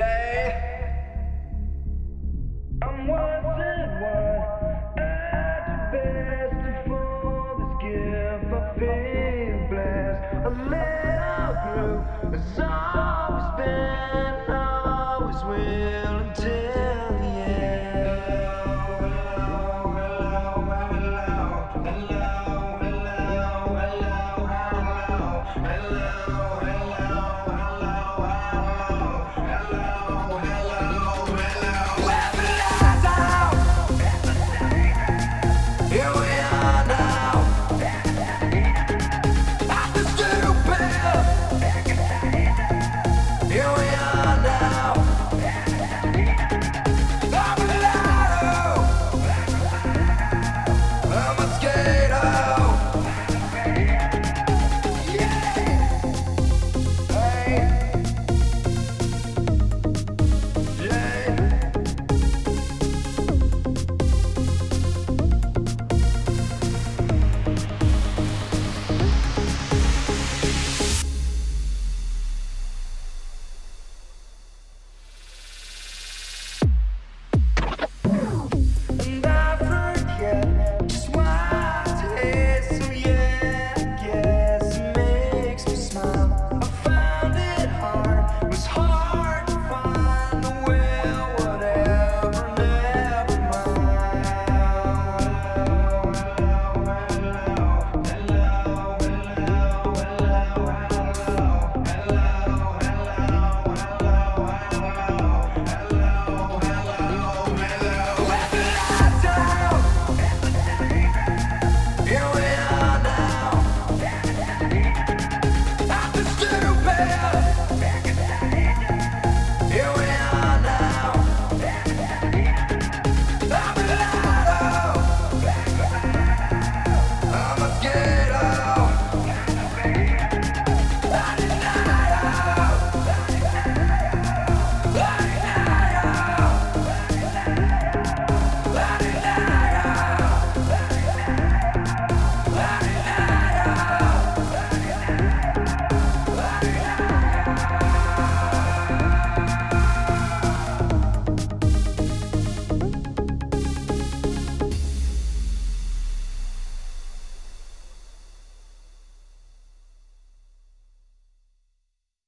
day.